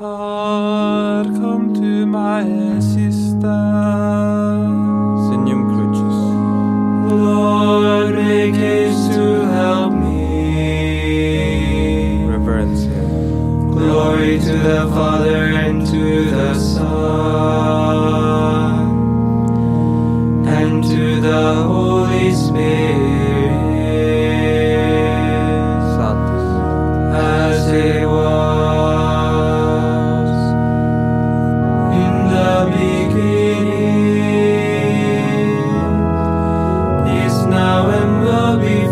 God, come to my assistance. Signum Crucis. Lord, make haste to help me. Reverencia. Glory to the Father will be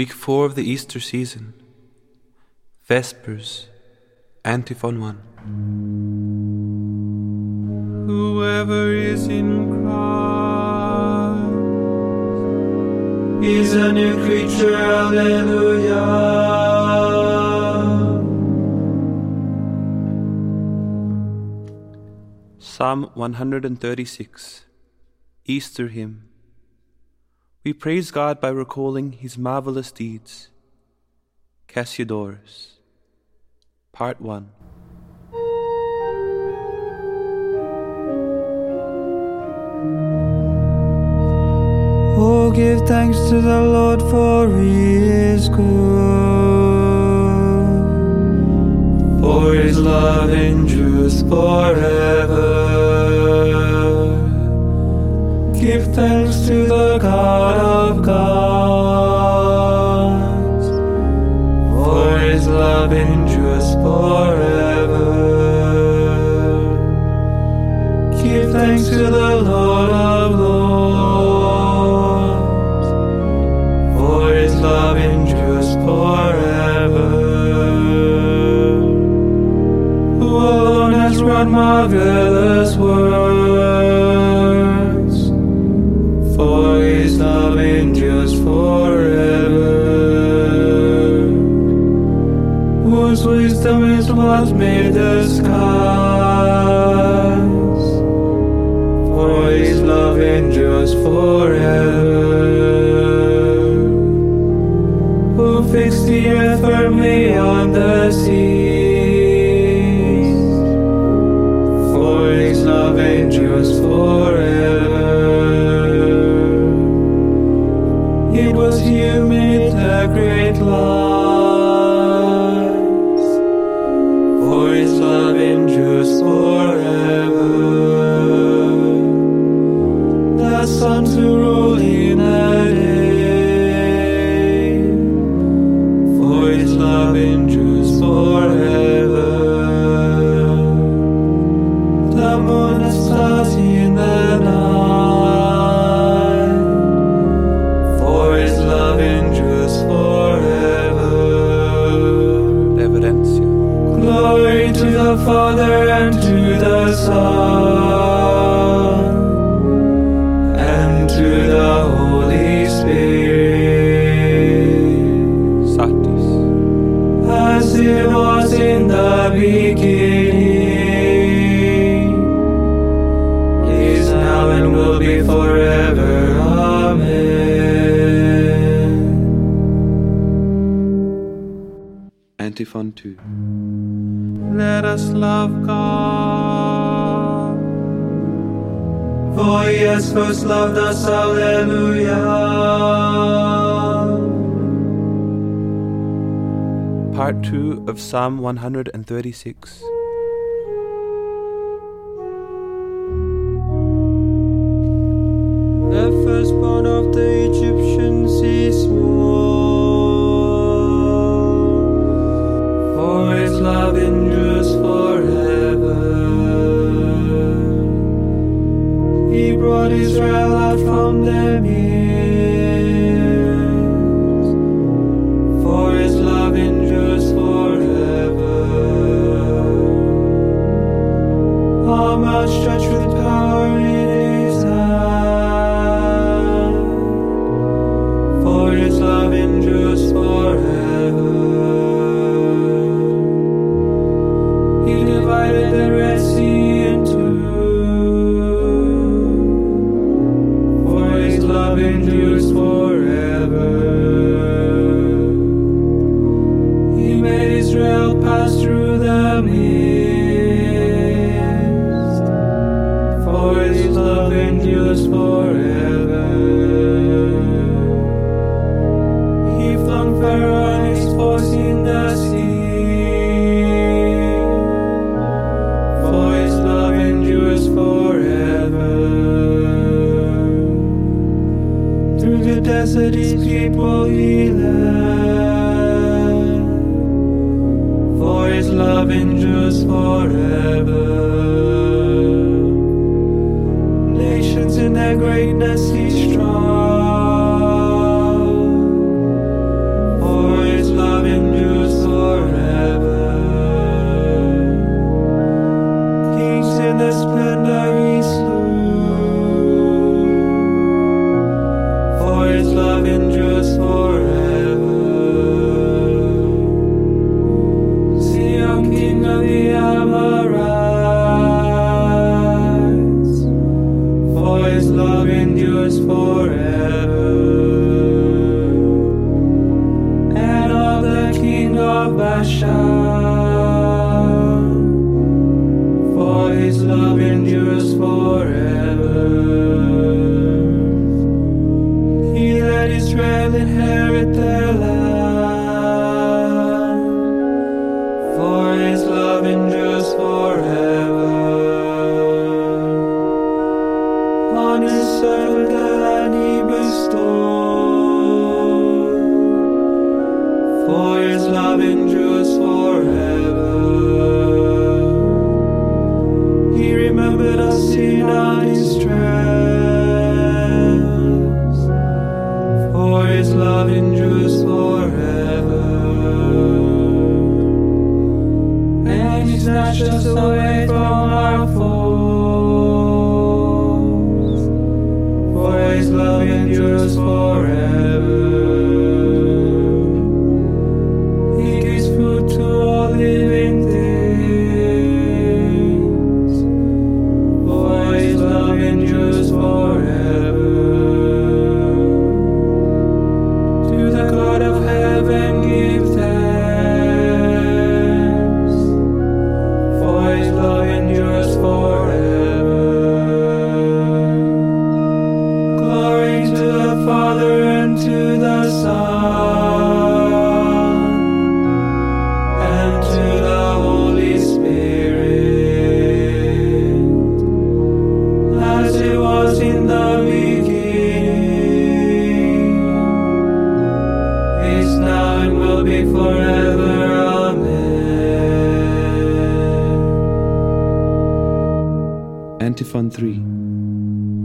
week 4 of the Easter season. Vespers, Antiphon 1. Whoever is in Christ is a new creature. Alleluia. Psalm 136, Easter Hymn. We praise God by recalling His marvelous deeds. Cassiodorus. Part 1. Oh, give thanks to the Lord, for He is good. For His love endures forever. Give thanks to the God Whose wisdom is what made the skies for his love endures forever. Who fixed the earth firmly on the seas, for his love endures forever. Antiphon 2. Let us love God. For he has first loved us, Alleluia. Part 2 of Psalm 136. His love endures forever. Nations in their greatness, he's strong. lost in our distress.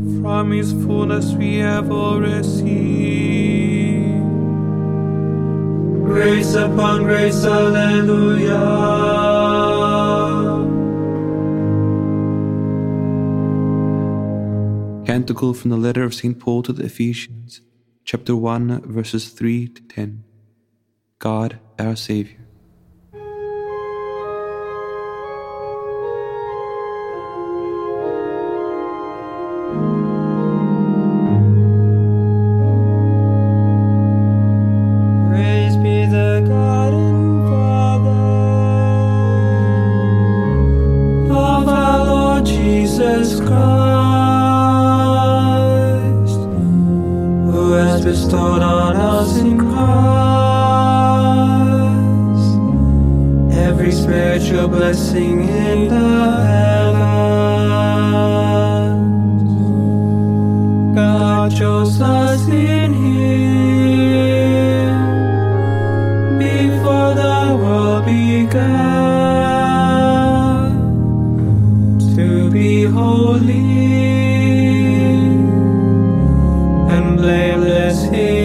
From his fullness we have all received. Grace upon grace, Alleluia. Canticle from the letter of St. Paul to the Ephesians, chapter 1, verses 3 to 10. God, our Savior. Blameless in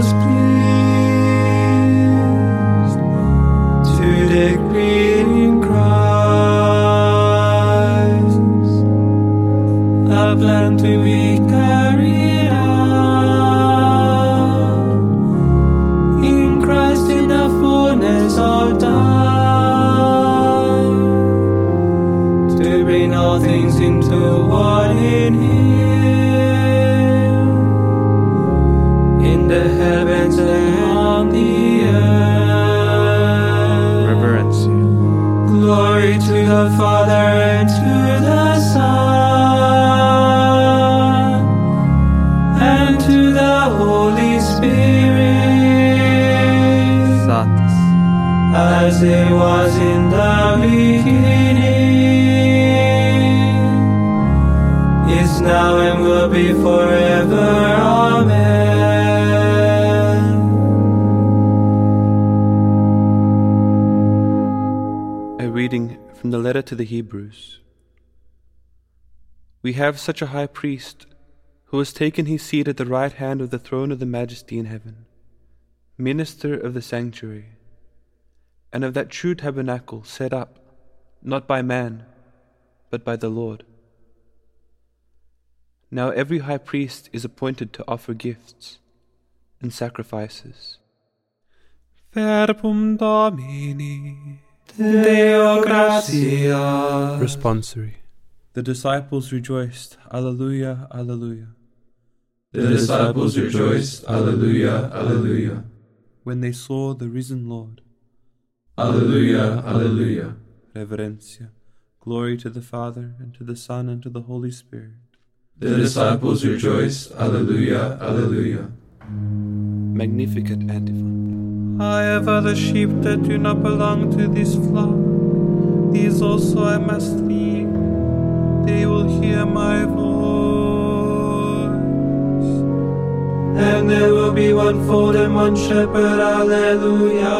was letter to the Hebrews. We have such a high priest who has taken his seat at the right hand of the throne of the majesty in heaven, minister of the sanctuary, and of that true tabernacle set up, not by man, but by the Lord. Now every high priest is appointed to offer gifts and sacrifices. Verbum Domini, Deo gratia. Responsory. The disciples rejoiced, Alleluia, Alleluia, The disciples rejoiced, Alleluia, Alleluia, when they saw the risen Lord. Alleluia, Alleluia. Reverencia. Glory to the Father, and to the Son, and to the Holy Spirit. The disciples rejoiced, Alleluia, Alleluia. Magnificat antiphon. I have other sheep that do not belong to this flock. These also I must lead. They will hear my voice. And there will be one fold and one shepherd. Alleluia.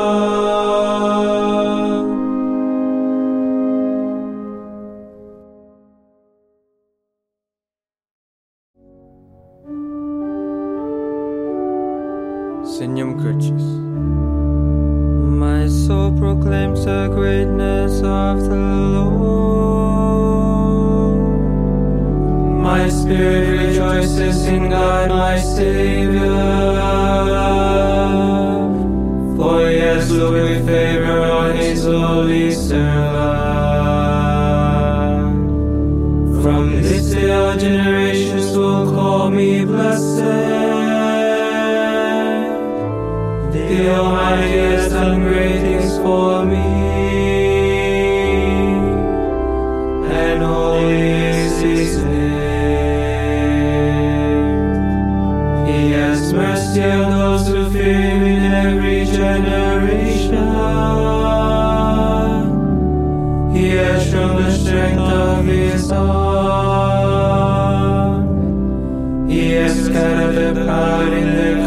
Spirit rejoices in God, my Savior. For he has looked with favor on his holy servant. From this day all generations will call me blessed. The Almighty generation. He has shown the strength of his arm. He has scattered the proud in the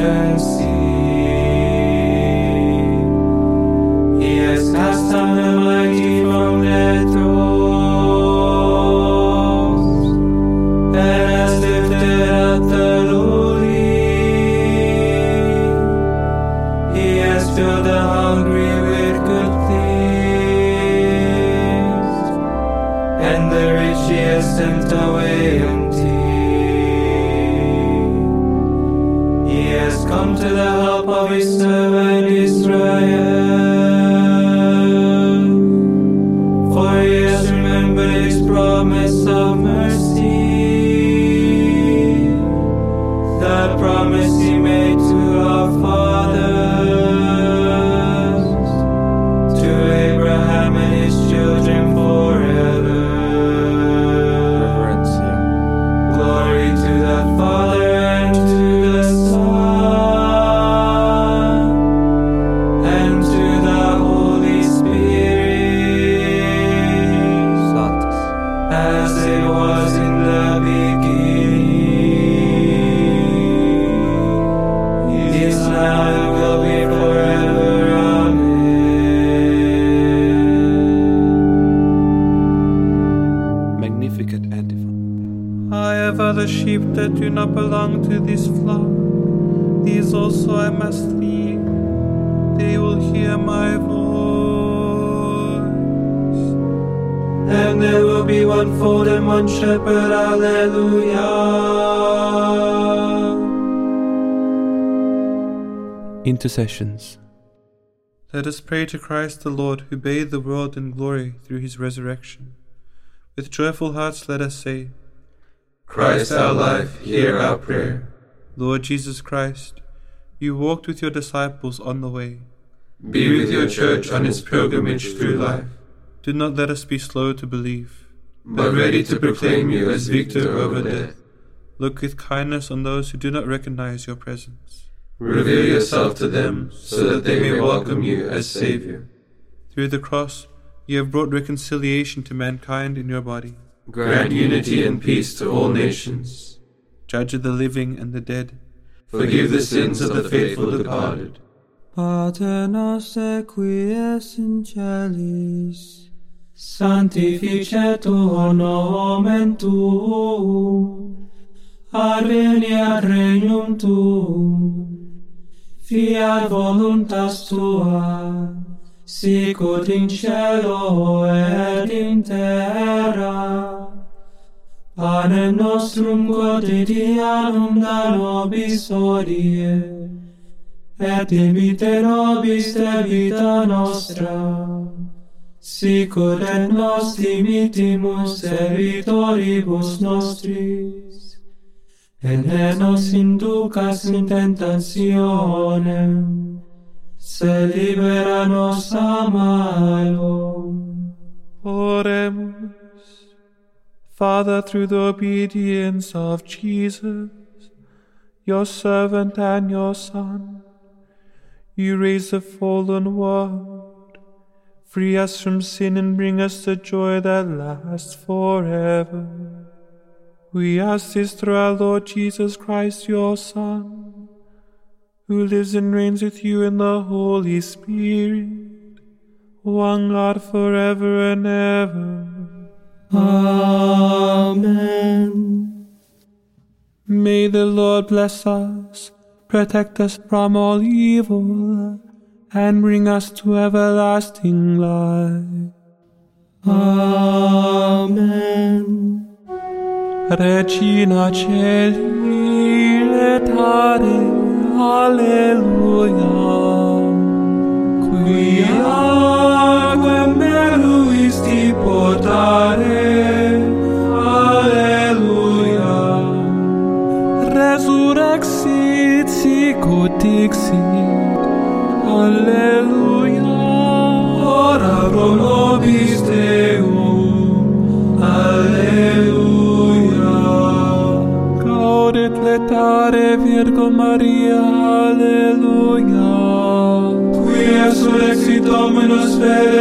sent away empty. He has come to the help of his servant shepherd, Alleluia. Intercessions. Let us pray to Christ the Lord, who bathed the world in glory through his resurrection. With joyful hearts, let us say, Christ our life, hear our prayer. Lord Jesus Christ, you walked with your disciples on the way. Be with your church on its pilgrimage through life, Do not let us be slow to believe. But ready to proclaim you as victor over death. Look with kindness on those who do not recognize your presence. Reveal yourself to them so that they may welcome you as Savior. Through the cross, you have brought reconciliation to mankind in your body. Grant unity and peace to all nations. Judge of the living and the dead. Forgive the sins of the faithful departed. Pater noster qui es in celis, sanctificetur nomen tuum, adveniat regnum tuum, fiat voluntas tua, sicut in cielo et in terra. Panem nostrum quotidianum da nobis odie, et imite nobis de vita nostra, sicur et nos dimitimus debitoribus nostris, et ne nos inducas in tentationem, se libera nos a malo. Oremus. Father, through the obedience of Jesus, your servant and your Son, you raise the fallen world. Free us from sin and bring us the joy that lasts forever. We ask this through our Lord Jesus Christ, your Son, who lives and reigns with you in the Holy Spirit, one God forever and ever. Amen. May the Lord bless us, protect us from all evil, and bring us to everlasting life. Amen. Regina Caeli, letare, alleluia. Quia alleluia.